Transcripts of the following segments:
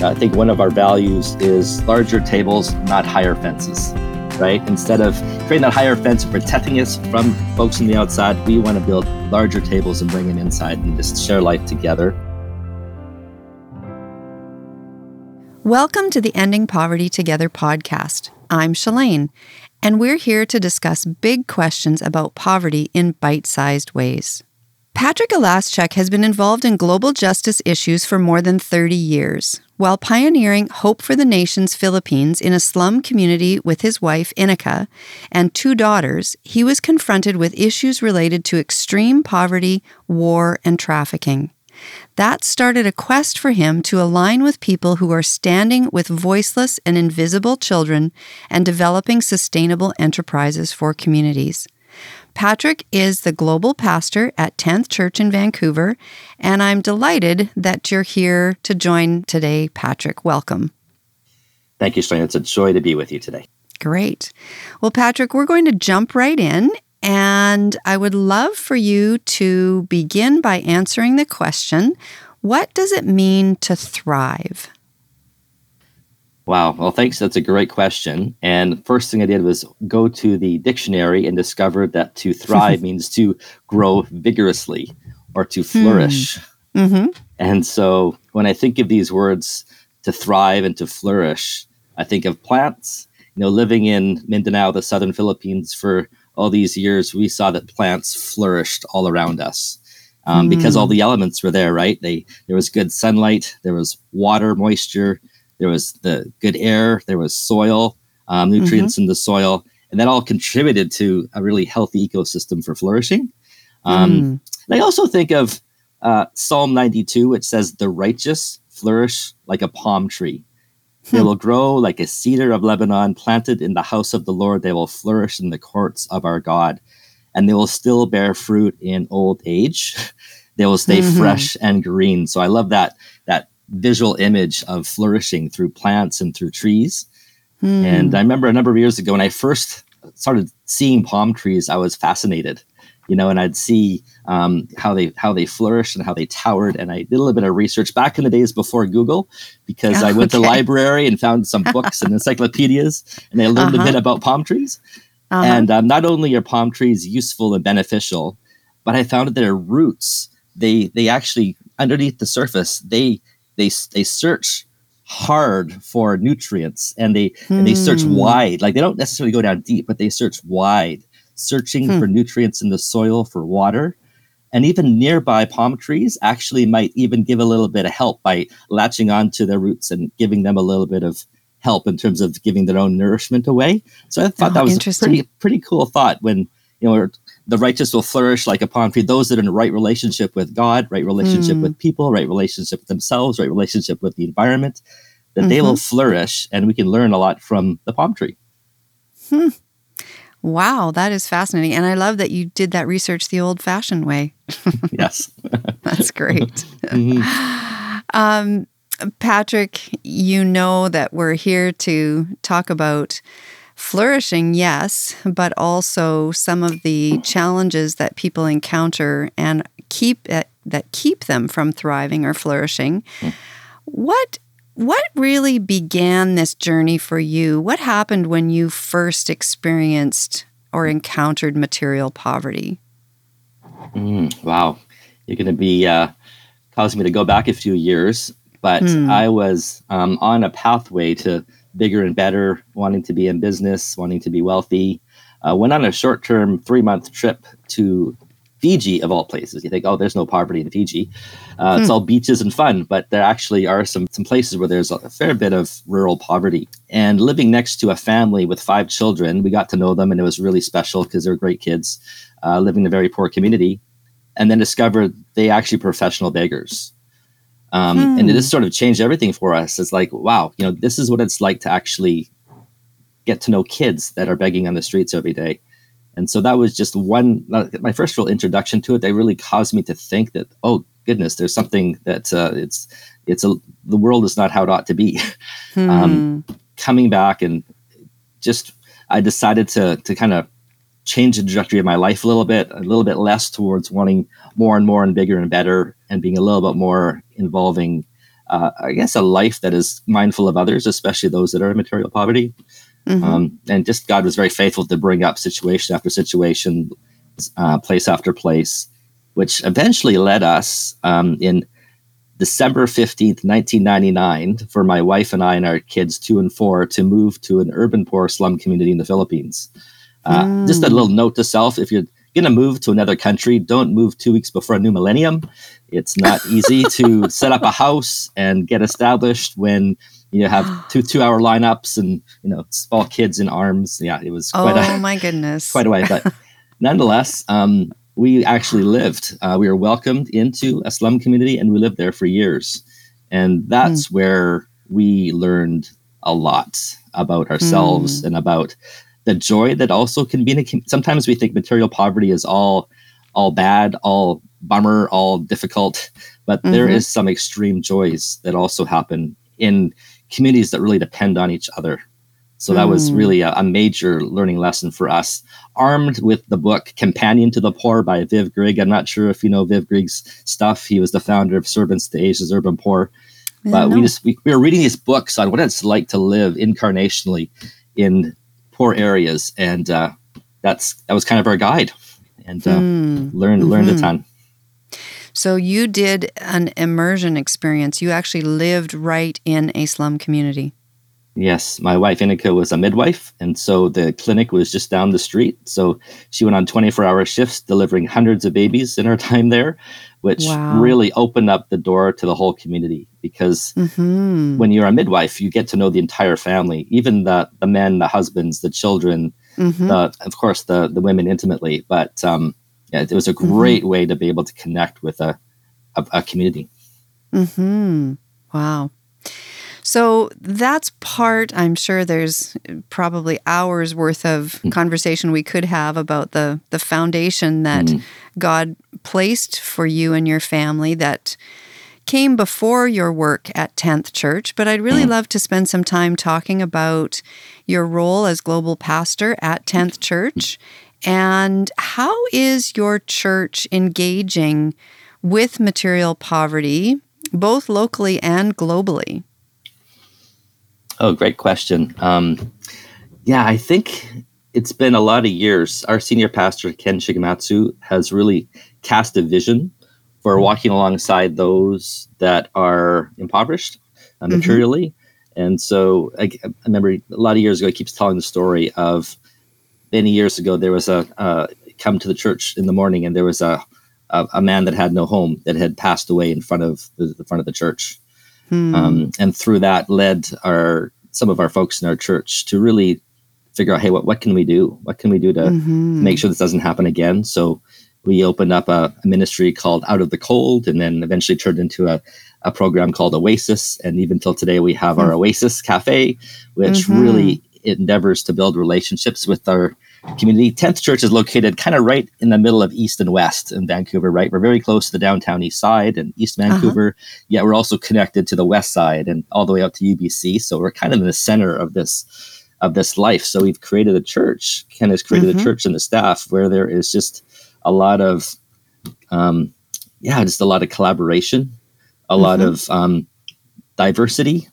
I think one of our values is larger tables, not higher fences, right? Instead of creating that higher fence and protecting us from folks on the outside, we want to build larger tables and bring them inside and just share life together. Welcome to the Ending Poverty Together podcast. I'm Shalane, and we're here to discuss big questions about poverty in bite sized ways. Patrick Olaschuk has been involved in global justice issues for more than 30 years. While pioneering Hope for the Nations Philippines in a slum community with his wife, Inika, and two daughters, he was confronted with issues related to extreme poverty, war, and trafficking. That started a quest for him to align with people who are standing with voiceless and invisible children and developing sustainable enterprises for communities. Patrick is the global pastor at 10th Church in Vancouver, and I'm delighted that you're here to join today, Patrick. Welcome. Thank you, Shane. It's a joy to be with you today. Great. Well, Patrick, we're going to jump right in, and I would love for you to begin by answering the question what does it mean to thrive? Wow. Well, thanks. That's a great question. And first thing I did was go to the dictionary and discovered that to thrive means to grow vigorously or to hmm. flourish. Mm-hmm. And so when I think of these words, to thrive and to flourish, I think of plants. You know, living in Mindanao, the southern Philippines, for all these years, we saw that plants flourished all around us. Um, mm. Because all the elements were there, right? They there was good sunlight, there was water, moisture, there was the good air, there was soil, um, nutrients mm-hmm. in the soil, and that all contributed to a really healthy ecosystem for flourishing. Um, mm. And I also think of uh, Psalm 92, which says, The righteous flourish like a palm tree. They hmm. will grow like a cedar of Lebanon, planted in the house of the Lord. They will flourish in the courts of our God, and they will still bear fruit in old age. they will stay mm-hmm. fresh and green. So I love that visual image of flourishing through plants and through trees. Hmm. And I remember a number of years ago when I first started seeing palm trees, I was fascinated, you know, and I'd see um, how they how they flourished and how they towered. And I did a little bit of research back in the days before Google because oh, I went okay. to library and found some books and encyclopedias, and I learned uh-huh. a bit about palm trees. Uh-huh. And um, not only are palm trees useful and beneficial, but I found that their roots they they actually underneath the surface they they they search hard for nutrients and they and they search hmm. wide like they don't necessarily go down deep but they search wide searching hmm. for nutrients in the soil for water and even nearby palm trees actually might even give a little bit of help by latching onto their roots and giving them a little bit of help in terms of giving their own nourishment away so i thought oh, that was a pretty pretty cool thought when you know the righteous will flourish like a palm tree. Those that are in right relationship with God, right relationship mm. with people, right relationship with themselves, right relationship with the environment, that mm-hmm. they will mm-hmm. flourish and we can learn a lot from the palm tree. Hmm. Wow, that is fascinating. And I love that you did that research the old fashioned way. yes. That's great. mm-hmm. um, Patrick, you know that we're here to talk about flourishing, yes, but also some of the challenges that people encounter and keep uh, that keep them from thriving or flourishing. Mm. What what really began this journey for you? What happened when you first experienced or encountered material poverty? Mm, wow, you're going to be uh, causing me to go back a few years, but mm. I was um, on a pathway to bigger and better, wanting to be in business, wanting to be wealthy. Uh, went on a short term, three month trip to Fiji, of all places. You think, oh, there's no poverty in Fiji. Uh, hmm. It's all beaches and fun, but there actually are some, some places where there's a fair bit of rural poverty. And living next to a family with five children, we got to know them, and it was really special because they're great kids uh, living in a very poor community. And then discovered they actually professional beggars. Um, hmm. And this sort of changed everything for us. It's like, wow, you know, this is what it's like to actually get to know kids that are begging on the streets every day. And so that was just one, my first real introduction to it. that really caused me to think that, oh goodness, there's something that uh, it's, it's a, the world is not how it ought to be. Hmm. Um, coming back and just, I decided to, to kind of change the trajectory of my life a little bit, a little bit less towards wanting more and more and bigger and better, and being a little bit more involving uh, I guess, a life that is mindful of others, especially those that are in material poverty. Mm-hmm. Um, and just God was very faithful to bring up situation after situation, uh, place after place, which eventually led us um, in December 15th, 1999, for my wife and I and our kids, two and four, to move to an urban poor slum community in the Philippines. Uh, mm. Just a little note to self if you're going to move to another country, don't move two weeks before a new millennium. It's not easy to set up a house and get established when you have two two hour lineups and you know small kids in arms. Yeah, it was quite oh a, my goodness, quite a way. But nonetheless, um, we actually lived. Uh, we were welcomed into a slum community, and we lived there for years. And that's mm. where we learned a lot about ourselves mm. and about the joy that also can be in a. Sometimes we think material poverty is all all bad, all bummer, all difficult, but mm-hmm. there is some extreme joys that also happen in communities that really depend on each other. So that mm. was really a, a, major learning lesson for us. Armed with the book Companion to the Poor by Viv Grigg. I'm not sure if you know Viv Grigg's stuff. He was the founder of Servants to Asia's Urban Poor. but we just we, we were reading these books on what it's like to live incarnationally in poor areas, and uh, that's that was kind of our guide, and uh, mm. learned mm-hmm. learned a mm-hmm. ton. So you did an immersion experience. You actually lived right in a slum community. Yes, my wife Inika was a midwife, and so the clinic was just down the street. So she went on 24 hour shifts, delivering hundreds of babies in her time there, which wow. really opened up the door to the whole community. Because mm-hmm. when you're a midwife, you get to know the entire family, even the, the men, the husbands, the children, mm-hmm. the, of course, the, the women intimately. But um, yeah, it was a mm-hmm. great mm-hmm. way to be able to connect with a, a, a community. Hmm. Wow. So that's part, I'm sure there's probably hours worth of mm. conversation we could have about the, the foundation that mm. God placed for you and your family that came before your work at 10th Church. But I'd really mm. love to spend some time talking about your role as global pastor at 10th Church and how is your church engaging with material poverty, both locally and globally? Oh, great question. Um, yeah, I think it's been a lot of years. Our senior pastor, Ken Shigematsu, has really cast a vision for mm-hmm. walking alongside those that are impoverished uh, mm-hmm. materially. Mm-hmm. And so I, I, remember a lot of years ago, he keeps telling the story of many years ago, there was a uh, come to the church in the morning and there was a, a, a, man that had no home that had passed away in front of the, the front of the church. Hmm. Um, and through that led our some of our folks in our church to really figure out, hey, what what can we do? What can we do to mm-hmm. make sure this doesn't happen again? So we opened up a, a, ministry called Out of the Cold, and then eventually turned into a, a program called Oasis. And even till today, we have our hmm. Oasis Cafe, which mm-hmm. really endeavors to build relationships with our community. 10th Church is located kind of right in the middle of East and West in Vancouver, right? We're very close to the downtown East Side and East uh-huh. Vancouver, uh-huh. yet we're also connected to the West Side and all the way out to UBC. So we're kind of in the center of this of this life. So we've created a church. Ken has created mm-hmm. a church and the staff where there is just a lot of um, yeah, just a lot of collaboration, a mm-hmm. lot of um, diversity.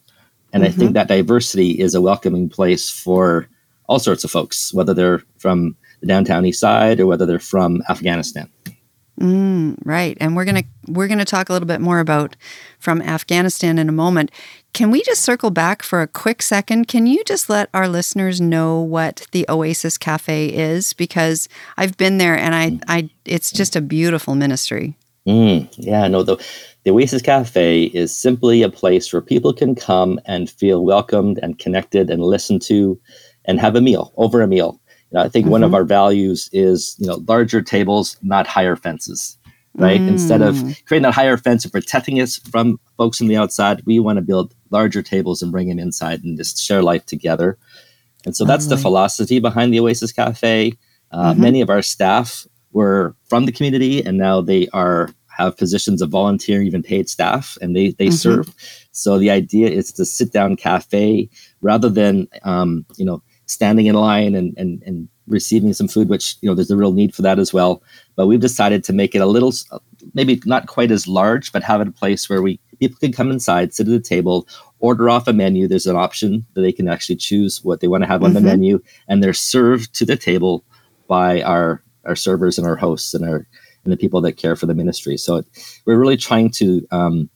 And mm-hmm. I think that diversity is a welcoming place for all sorts of folks, whether they're from the downtown east side or whether they're from Afghanistan. Mm, right, and we're gonna we're gonna talk a little bit more about from Afghanistan in a moment. Can we just circle back for a quick second? Can you just let our listeners know what the Oasis Cafe is? Because I've been there, and I, I it's just a beautiful ministry. Mm, yeah, no, the the Oasis Cafe is simply a place where people can come and feel welcomed and connected and listened to and have a meal over a meal. You know, I think mm-hmm. one of mm-hmm. our values is you know larger tables, not higher fences. Right. Mm. Instead of creating that higher fence and protecting us from folks from the outside, we want to build larger tables and bring them inside and just share life together. And so that's the philosophy behind the Oasis Cafe. Uh, mm-hmm. Many of our staff were from the community, and now they are have positions of volunteer, even paid staff, and they they mm-hmm. serve. So the idea is to sit down cafe rather than um, you know standing in line and, and, and receiving some food, which, you know, there's a real need for that as well. But we've decided to make it a little, maybe not quite as large, but have it a place where we, people can come inside, sit at the table, order off a menu. There's an option that they can actually choose what they want to have on mm-hmm. the menu, and they're served to the table by our our servers and our hosts and our and the people that care for the ministry. So it, we're really trying to um,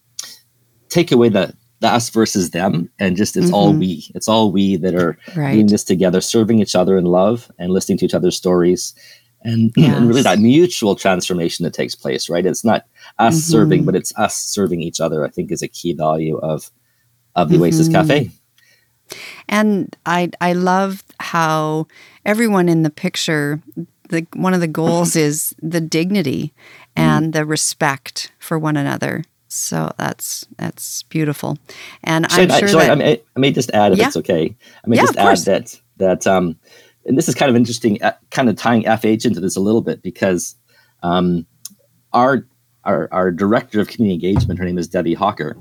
take away the the us versus them and just it's mm-hmm. all we it's all we that are right. doing this together serving each other in love and listening to each other's stories and, yes. and really that mutual transformation that takes place right it's not us mm-hmm. serving but it's us serving each other i think is a key value of of the mm-hmm. oasis cafe and i i love how everyone in the picture the one of the goals is the dignity and mm. the respect for one another so that's that's beautiful, and I'm I, sure that, I, may, I, may, just add if yeah. it's okay. I may yeah, just add that that um, and this is kind of interesting, uh, kind of tying FH into this a little bit because um, our our our director of community engagement, her name is Debbie Hawker.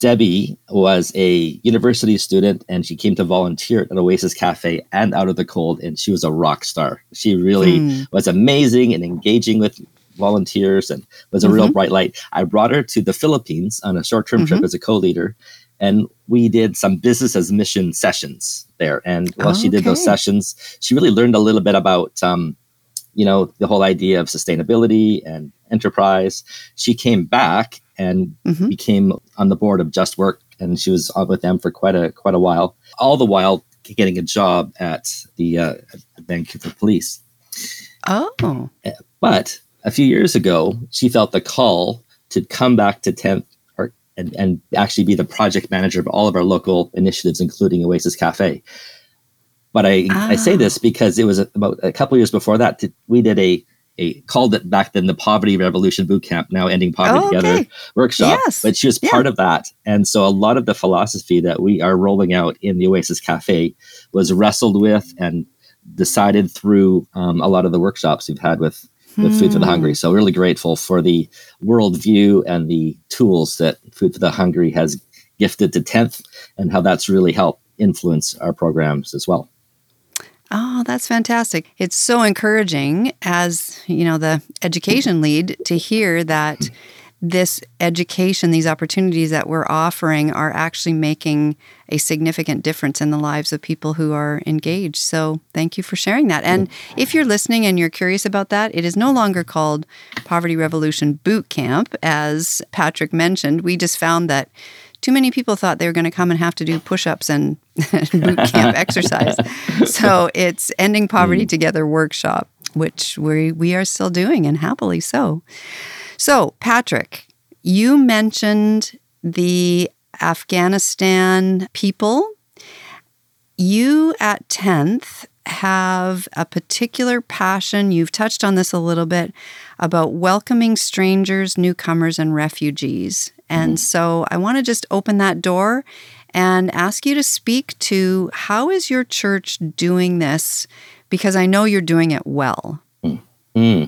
Debbie was a university student and she came to volunteer at Oasis Cafe and Out of the Cold, and she was a rock star. She really hmm. was amazing and engaging with volunteers and was a mm-hmm. real bright light. I brought her to the Philippines on a short term mm-hmm. trip as a co leader. And we did some business as mission sessions there. And while oh, she did okay. those sessions, she really learned a little bit about, um, you know, the whole idea of sustainability and enterprise. She came back and mm-hmm. became on the board of Just Work, and she was on with them for quite a quite a while. All the while getting a job at the uh, Vancouver Police. Oh, but a few years ago, she felt the call to come back to 10th or, and, and actually be the project manager of all of our local initiatives, including Oasis Cafe. But I, ah. I say this because it was about a couple years before that, to, we did a, a called it back then the Poverty Revolution Boot Camp, now Ending Poverty oh, Together okay. workshop. Yes. But she was yeah. part of that. And so a lot of the philosophy that we are rolling out in the Oasis Cafe was wrestled with and decided through um, a lot of the workshops we've had with with Food for the Hungry. Hmm. So really grateful for the worldview and the tools that Food for the Hungry has gifted to 10th and how that's really helped influence our programs as well. Oh, that's fantastic. It's so encouraging as, you know, the education lead to hear that this education, these opportunities that we're offering are actually making a significant difference in the lives of people who are engaged. So, thank you for sharing that. And if you're listening and you're curious about that, it is no longer called Poverty Revolution Boot Camp, as Patrick mentioned. We just found that too many people thought they were going to come and have to do push ups and boot camp exercise. So, it's Ending Poverty mm. Together workshop, which we, we are still doing and happily so. So, Patrick, you mentioned the Afghanistan people. You at 10th have a particular passion, you've touched on this a little bit, about welcoming strangers, newcomers, and refugees. And mm-hmm. so I want to just open that door and ask you to speak to how is your church doing this? Because I know you're doing it well. Mm-hmm.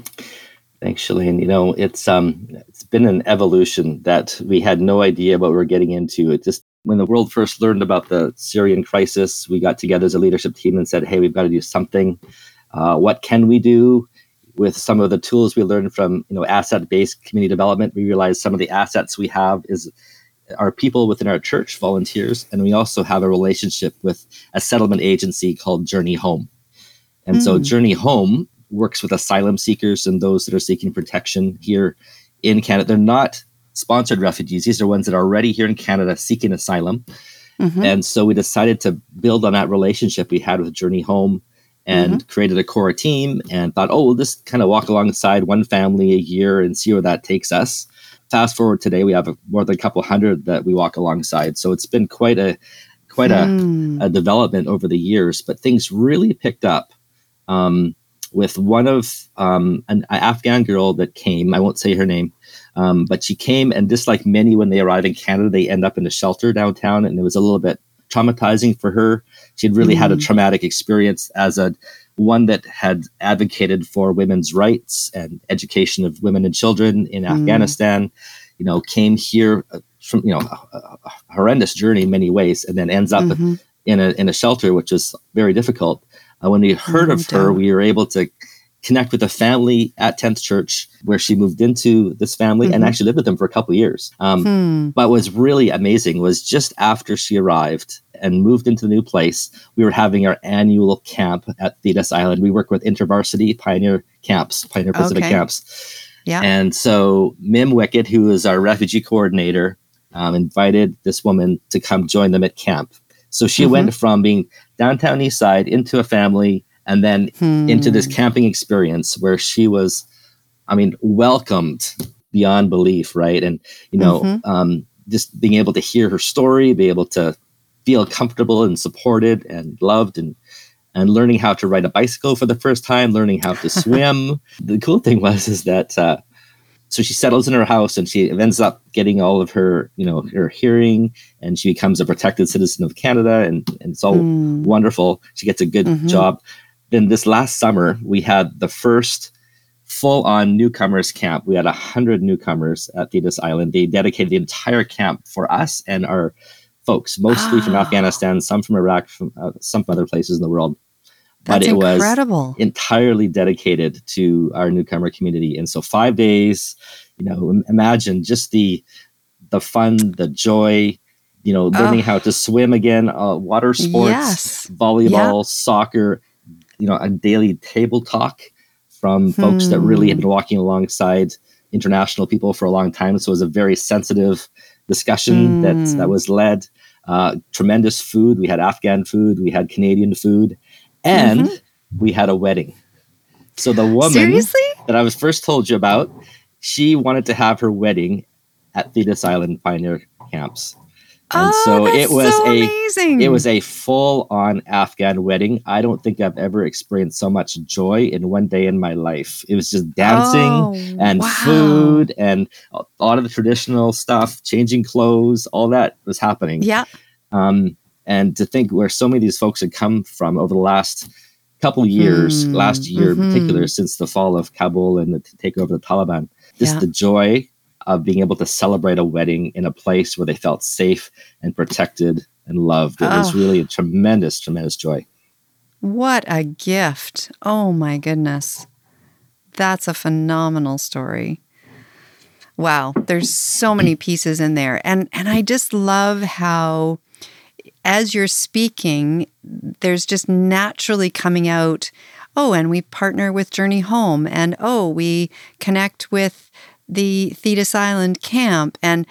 Thanks, Shalane. You know, it's um, it's been an evolution that we had no idea what we are getting into. It just when the world first learned about the Syrian crisis, we got together as a leadership team and said, "Hey, we've got to do something. Uh, what can we do?" With some of the tools we learned from you know asset-based community development, we realized some of the assets we have is our people within our church, volunteers, and we also have a relationship with a settlement agency called Journey Home. And mm. so Journey Home works with asylum seekers and those that are seeking protection here in Canada. They're not sponsored refugees. These are ones that are already here in Canada seeking asylum. Mm-hmm. And so we decided to build on that relationship we had with Journey Home and mm-hmm. created a core team and thought, oh, we'll just kind of walk alongside one family a year and see where that takes us. Fast forward today, we have more than a couple hundred that we walk alongside. So it's been quite a quite mm. a, a, development over the years, but things really picked up. Um, with one of um, an Afghan girl that came. I won't say her name, um, but she came, and just like many when they arrive in Canada, they end up in a shelter downtown, and it was a little bit traumatizing for her. She had really mm. had a mm. traumatic experience as a one that had advocated for women's rights and education of women and children in mm. Afghanistan. You know, came here uh, from you know a, a, horrendous journey in many ways, and then ends up mm-hmm. in a in a shelter, which is very difficult. Uh, when we heard of her, we were able to connect with a family at 10th Church where she moved into this family and Mhm. actually lived with them for a couple of years. Um, Hmm. but what was really amazing was just after she arrived and moved into the new place, we were having our annual camp at Thetis Island. We work with InterVarsity Pioneer Camps, Pioneer Pacific Okay. Camps. Yeah. And so Mim Wickett, who is our refugee coordinator, um, invited this woman to come join them at camp. So she Mhm. went from being downtown East Side into a family and then into this Hmm. camping experience where she was, I mean, welcomed beyond belief, right? And, you know, Mhm. um, just being able to hear her story, be able to feel comfortable and supported and loved and and learning how to ride a bicycle for the first time, learning how to swim. the cool thing was is that uh, so she settles in her house and she ends up getting all of her, you know, her hearing and she becomes a protected citizen of Canada and, and it's all Hmm. wonderful. She gets a good Mhm. job. Then this last summer, we had the first full-on newcomers camp. We had a hundred newcomers at Thetis Island. They dedicated the entire camp for us and our folks, mostly from Ah. Afghanistan, some from Iraq, from uh, some from other places in the world. But it was incredible. entirely dedicated to our newcomer community. And so five days, you know, imagine just the the fun, the joy, you know, learning Oh. how to swim again, uh, water sports, Yes. volleyball, soccer, you know, a daily table talk from folks that really have Hmm. been walking alongside international people for a long time. So it was a very sensitive discussion that that was led. Uh, tremendous food. We had Afghan food. We had Canadian food, and Mhm. we had a wedding. So the woman Seriously? that I was first told you about, she wanted to have her wedding at Thetis Island Pioneer Camps. And oh, so it was so a amazing. it was a full on Afghan wedding. I don't think I've ever experienced so much joy in one day in my life. It was just dancing Oh, and wow. food and a lot of the traditional stuff, changing clothes, all that was happening. Yeah. Um, and to think where so many of these folks had come from over the last couple of years, Hmm, last year in mhm. particular, since the fall of Kabul and the takeover of the Taliban, just Yeah. the joy of being able to celebrate a wedding in a place where they felt safe and protected and loved. It was Oh. really a tremendous, tremendous joy. What a gift. Oh my goodness. That's a phenomenal story. Wow, there's so many pieces in there. And and I just love how as you're speaking, there's just naturally coming out, oh, and we partner with Journey Home and oh, we connect with the Thetis Island camp and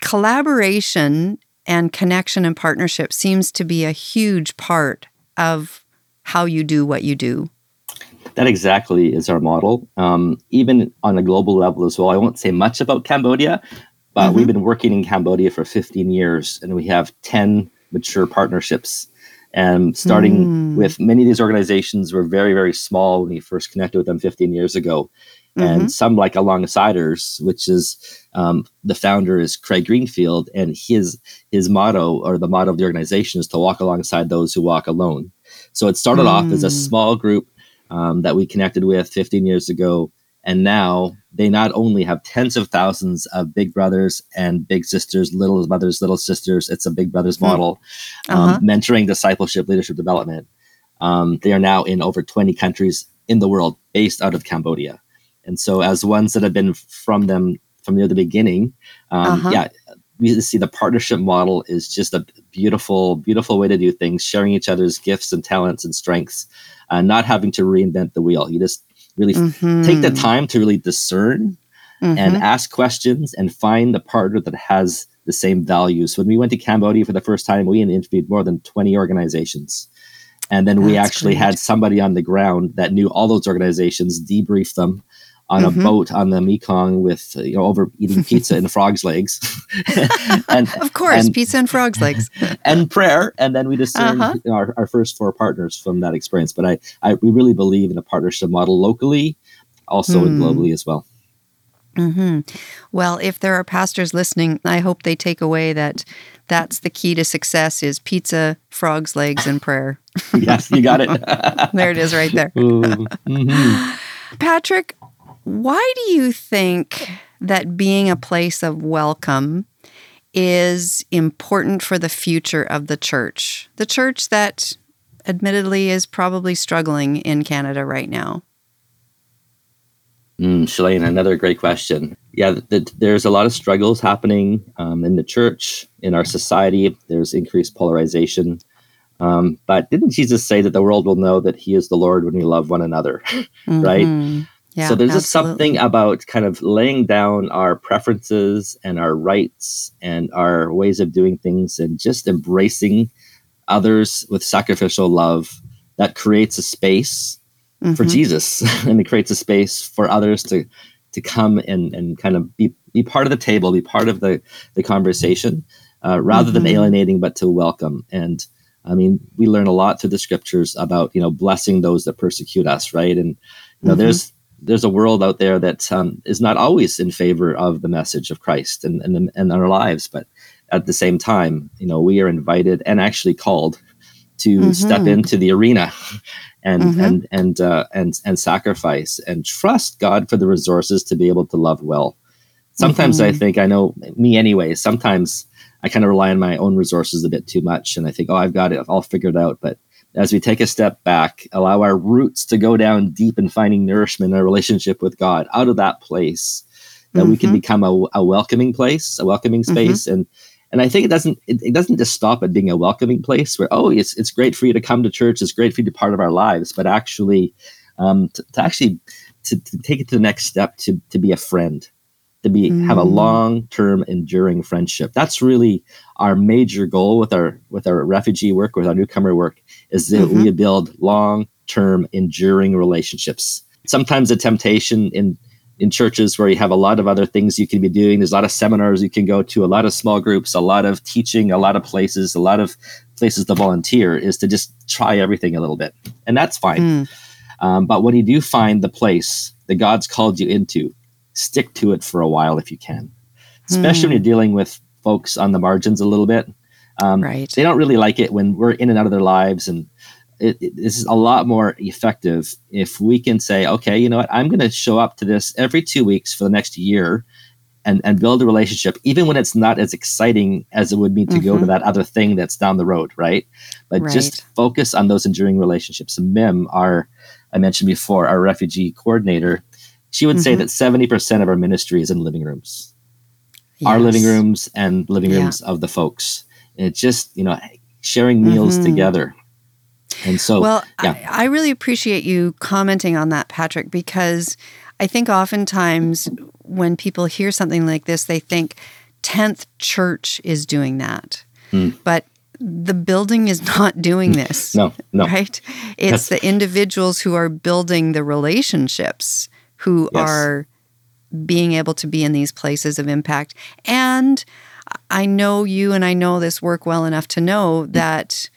collaboration and connection and partnership seems to be a huge part of how you do what you do. That exactly is our model. Um, even on a global level as well. I won't say much about Cambodia, but Mhm. we've been working in Cambodia for 15 years and we have 10 mature partnerships. And starting Mm. with many of these organizations were very, very small when we first connected with them 15 years ago. And some like Alongsiders, which is um, the founder is Craig Greenfield, and his his motto or the motto of the organization is to walk alongside those who walk alone. So it started off as a Mm. small group um, that we connected with 15 years ago. And now they not only have tens of thousands of big brothers and big sisters, little brothers, little sisters, it's a big brothers Hmm. model, Uh-huh. um, mentoring, discipleship, leadership development. Um, they are now in over 20 countries in the world based out of Cambodia. And so, as ones that have been from them from near the beginning, um, Uh-huh. yeah, we see the partnership model is just a beautiful, beautiful way to do things, sharing each other's gifts and talents and strengths, uh, not having to reinvent the wheel. You just really f- take the Mhm. time to really discern and Mhm. ask questions and find the partner that has the same values. When we went to Cambodia for the first time, we interviewed more than 20 organizations. And then we actually great. had somebody on the ground that knew all those organizations, debrief them on Mhm. a boat on the Mekong with, uh, you know, over eating pizza and frog's legs. and, of course, and- pizza and frog's legs. and prayer. And then we discerned Uh-huh. our, our first four partners from that experience. But I, I, we really believe in a partnership model locally, also and Hmm. globally as well. hmm Well, if there are pastors listening, I hope they take away that that's the key to success is pizza, frog's legs, and prayer. yes, you got it. There it is right there. Ooh, mhm. Patrick, why do you think that being a place of welcome is important for the future of the church? The church that admittedly is probably struggling in Canada right now. Mm, Shalane, another great question. Yeah, th- th- there's a lot of struggles happening um, in the church, in our society. There's increased polarization. Um, but didn't Jesus say that the world will know that He is the Lord when we love one another, right? Mm-hmm. Yeah, so there's just something about kind of laying down our preferences and our rights and our ways of doing things and just embracing others with sacrificial love that creates a space for Mhm. Jesus and it creates a space for others to to come and, and kind of be, be part of the table, be part of the, the conversation, uh, rather than Mhm. alienating, but to welcome. And I mean, we learn a lot through the scriptures about, you know, blessing those that persecute us, right? And, you know, Mhm. there's there's a world out there that um, is not always in favor of the message of Christ and, and, and our lives, but at the same time, you know, we are invited and actually called to step Mhm. into the arena and Mhm. and and uh, and and sacrifice and trust God for the resources to be able to love well. Sometimes I Mhm. think I know me anyway. Sometimes I kind of rely on my own resources a bit too much, and I think, oh, I've got it all figured out. But as we take a step back, allow our roots to go down deep in finding nourishment in our relationship with God, out of that place, that we can Mhm. become a, a welcoming place, a welcoming Mhm. space, and and I think it doesn't it, it doesn't just stop at being a welcoming place where oh it's it's great for you to come to church, it's great for you to be part of our lives, but actually um, to, to actually to, to take it to the next step to to be a friend, to be have a Mm. long term enduring friendship. That's really our major goal with our with our refugee work, with our newcomer work, is that Mhm. we build long term enduring relationships. Sometimes the temptation in in churches where you have a lot of other things you can be doing. There's a lot of seminars you can go to, a lot of small groups, a lot of teaching, a lot of places, a lot of places to volunteer is to just try everything a little bit. And that's fine. Mm. Um, but when you do find the place that God's called you into, stick to it for a while if you can, especially when you're dealing with folks on the margins a little bit. Um, Right. They don't really like it when we're in and out of their lives. And it, it, this is a lot more effective if we can say, okay, you know what, I'm going to show up to this every two weeks for the next year. And, and build a relationship, even when it's not as exciting as it would be to go to Mhm. that other thing that's down the road, right? But just focus on those enduring relationships. Mim, our I mentioned before, our refugee coordinator, she would say Mhm. that 70% of our ministry is in living rooms, our living rooms and living Yeah. rooms of the folks. It's just, you know, sharing meals Mhm. together. And so, well, yeah. I, I really appreciate you commenting on that, Patrick, because I think oftentimes when people hear something like this, they think 10th Church is doing that. Hmm. But the building is not doing this. no, no. Right? It's the individuals who are building the relationships who Yes. are being able to be in these places of impact. And I know you and I know this work well enough to know that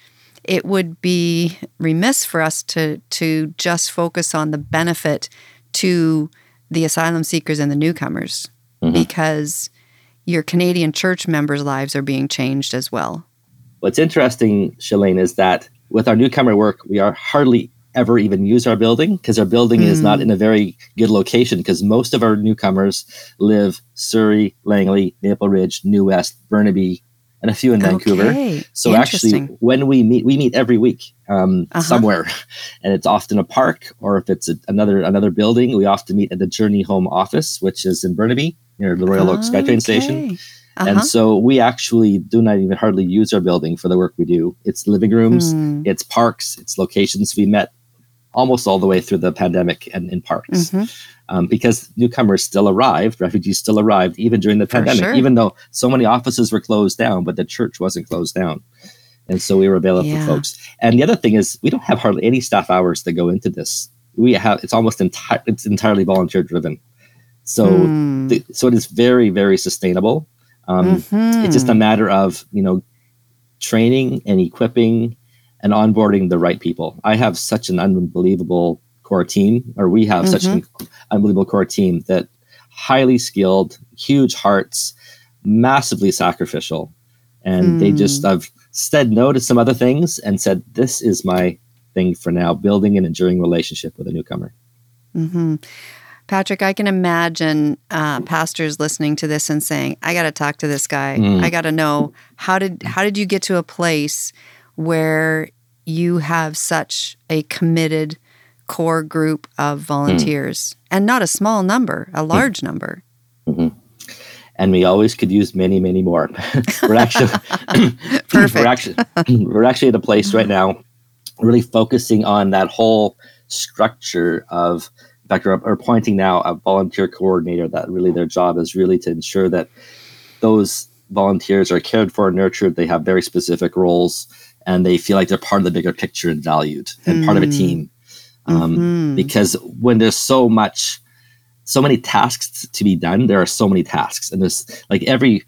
it would be remiss for us to to just focus on the benefit to the asylum seekers and the newcomers Mhm. because your Canadian church members' lives are being changed as well. What's interesting, Shalane, is that with our newcomer work, we are hardly ever even use our building because our building is not Mm. in a very good location because most of our newcomers live Surrey, Langley, Maple Ridge, New West, Burnaby, and a few in Vancouver. Okay. So actually, when we meet, we meet every week um, Uh-huh. somewhere, and it's often a park, or if it's a, another another building, we often meet at the Journey Home office, which is in Burnaby near the Royal Oak SkyTrain Station. Uh-huh. And so we actually do not even hardly use our building for the work we do. It's living rooms, Hmm. it's parks, it's locations. We met almost all the way through the pandemic and in parks Mhm. um, because newcomers still arrived, refugees still arrived, even during the For pandemic, sure. even though so many offices were closed down, but the church wasn't closed down. And so we were available Yeah. for folks. And the other thing is, we don't have hardly any staff hours that go into this. We have it's almost entire it's entirely volunteer driven. So the, so it is very very sustainable. Um, It's just a Mhm. matter of you know training and equipping and onboarding the right people. I have such an unbelievable core team, or we have such an unbelievable core team that highly skilled, huge hearts, massively sacrificial, and they just have said no to some other things and said, "This is my thing for now: building an enduring relationship with a newcomer." hmm Patrick, I can imagine uh, pastors listening to this and saying, "I got to talk to this guy. Mm. I got to know how did how did you get to a place where you have such a committed core group of volunteers, mm. and not a small number, a large mm. number. Mm-hmm. And we always could use many, many more. we're actually perfect. we're actually we're actually at a place right now, really focusing on that whole structure of. In fact, we're, we're pointing now a volunteer coordinator that really their job is really to ensure that those volunteers are cared for, and nurtured. They have very specific roles and they feel like they're part of the bigger picture and valued and mm. part of a team. Um, mm-hmm. Because when there's so much, so many tasks to be done, there are so many tasks, and there's like every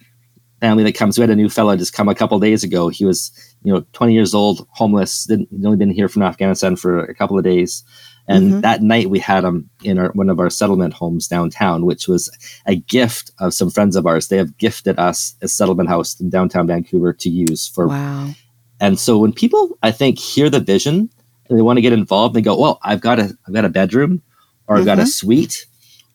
family that comes. We had a new fellow just come a couple days ago. He was, you know, 20 years old, homeless. Didn't only been here from Afghanistan for a couple of days. And mm-hmm. that night we had him in our, one of our settlement homes downtown, which was a gift of some friends of ours. They have gifted us a settlement house in downtown Vancouver to use for wow. And so when people, I think, hear the vision and they want to get involved, they go, "Well, I've got a, I've got a bedroom, or I've mm-hmm. got a mm-hmm. suite,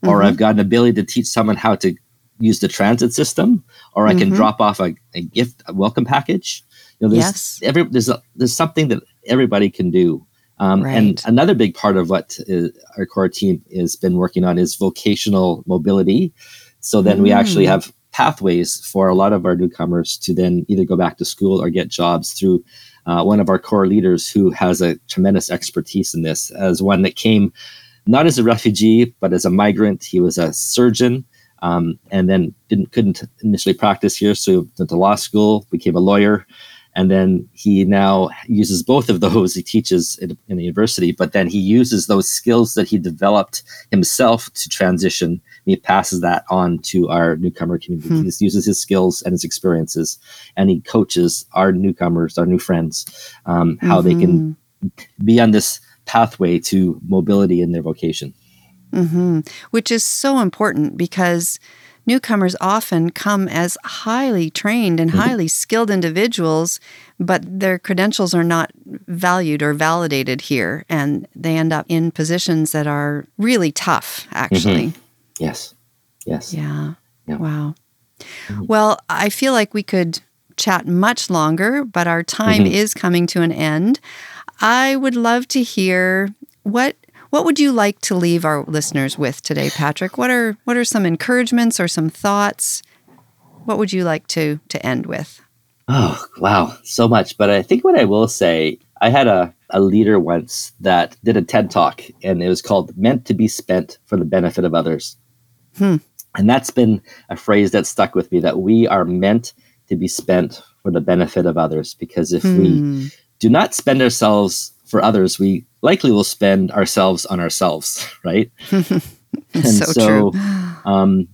or mm-hmm. I've got an ability to teach someone how to use the transit system, or I mm-hmm. can drop off a, a, gift, a welcome package." You know, there's yes. every there's a, there's something that everybody can do. Um, right. And another big part of what is, uh, our core team has been working on is vocational mobility. So then we actually mm. have pathways for a lot of our newcomers to then either go back to school or get jobs through uh, one of our core leaders who has a tremendous expertise in this as one that came not as a refugee but as a migrant. He was a surgeon um, and then didn't couldn't initially practice here so went to law school became a lawyer and then he now uses both of those. He teaches in, in, the university, but then he uses those skills that he developed himself to transition. he passes that on to our newcomer community. Hmm. He uses his skills and his experiences, and he coaches our newcomers, our new friends, um, how mm-hmm. they can mm-hmm. be on this pathway to mobility in their vocation. Mm-hmm. Which is so important because newcomers often come as highly trained and mm-hmm. highly skilled individuals, but their credentials are not valued or validated here. And they end up in positions that are really tough, actually. Mm-hmm. Yes. Yes. Yeah. yeah. Wow. Mm-hmm. Well, I feel like we could chat much longer, but our time mm-hmm. is coming to an end. I would love to hear what what would you like to leave our listeners with today, Patrick? What are what are some encouragements or some thoughts? What would you like to to end with? Oh, wow, so much. But I think what I will say, I had a, a leader once that did a TED talk and it was called Meant to be Spent for the Benefit of Others. Hmm. And that's been a phrase that stuck with me that we are meant to be spent for the benefit of others. Because if hmm. we do not spend ourselves for others, we likely will spend ourselves on ourselves, right? and so, so um,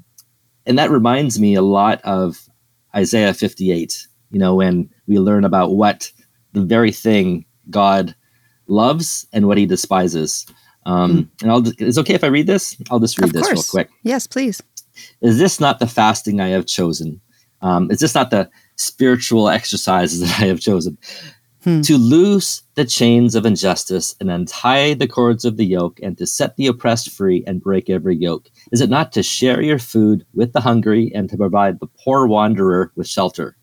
and that reminds me a lot of Isaiah 58, you know, when we learn about what the very thing God loves and what he despises. Um, mm. And I'll, it's okay if I read this? I'll just read of this course. real quick. Yes, please. Is this not the fasting I have chosen? Um, is this not the spiritual exercises that I have chosen? Hmm. To loose the chains of injustice and untie the cords of the yoke, and to set the oppressed free and break every yoke? Is it not to share your food with the hungry and to provide the poor wanderer with shelter?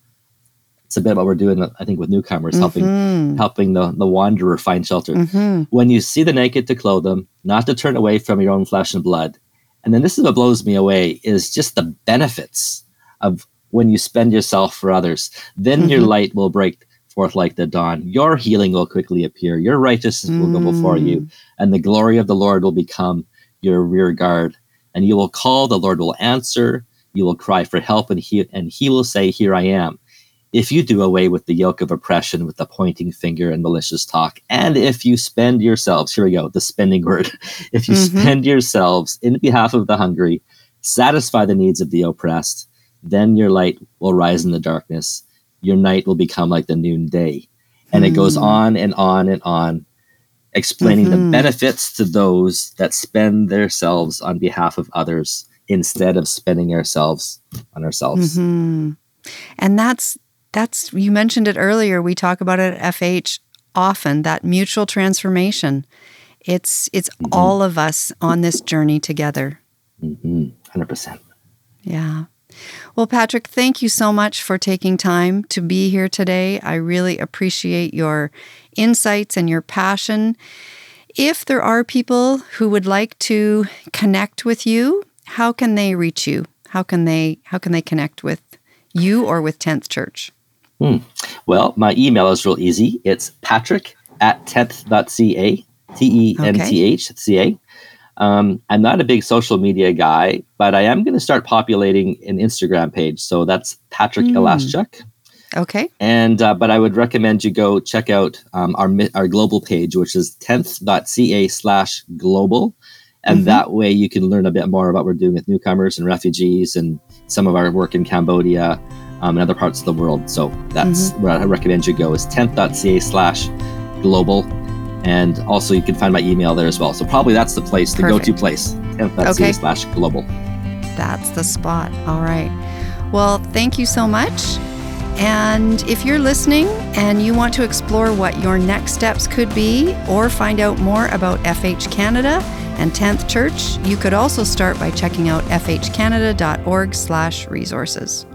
It's a bit what we're doing, I think, with newcomers, mm-hmm. helping helping the, the wanderer find shelter. Mm-hmm. When you see the naked, to clothe them, not to turn away from your own flesh and blood. And then this is what blows me away: is just the benefits of when you spend yourself for others. Then mm-hmm. your light will break forth like the dawn. Your healing will quickly appear. Your righteousness mm. will go before you, mm. and the glory of the Lord will become your rear guard. And you will call, the Lord will answer. You will cry for help, and he and he will say, "Here I am." If you do away with the yoke of oppression, with the pointing finger and malicious talk, and if you spend yourselves, here we go, the spending word. If you mm-hmm. spend yourselves in behalf of the hungry, satisfy the needs of the oppressed, then your light will rise in the darkness your night will become like the noonday. And mm. it goes hmm. on and on and on, explaining mm-hmm. the benefits to those that spend themselves on behalf of others instead of spending ourselves on ourselves. Mm-hmm. And that's that's you mentioned it earlier. We talk about it at FH often that mutual transformation. It's it's mm-hmm. all of us on this journey together. 100 mm-hmm. percent. Yeah. Well, Patrick, thank you so much for taking time to be here today. I really appreciate your insights and your passion. if there are people who would like to connect with you, how can they reach you? How can they how can they connect with you or with 10th Church? Hmm. Well, my email is real easy. It's patrick at 10th.ca, T E N T H C A. Um, I'm not a big social media guy, but I am going to start populating an Instagram page. So that's Patrick mm. Elaschuk. Okay. And uh, but I would recommend you go check out um, our our global page, which is 10th.ca slash global. And mm-hmm. that way you can learn a bit more about what we're doing with newcomers and refugees and some of our work in Cambodia um, and other parts of the world. So that's mm-hmm. where I recommend you go is 10th.ca slash global. And also you can find my email there as well. So probably that's the place, the go-to place, 10th.ca okay. slash global. That's the spot. All right. Well, thank you so much. And if you're listening and you want to explore what your next steps could be or find out more about FH Canada and 10th Church, you could also start by checking out fhcanada.org/resources.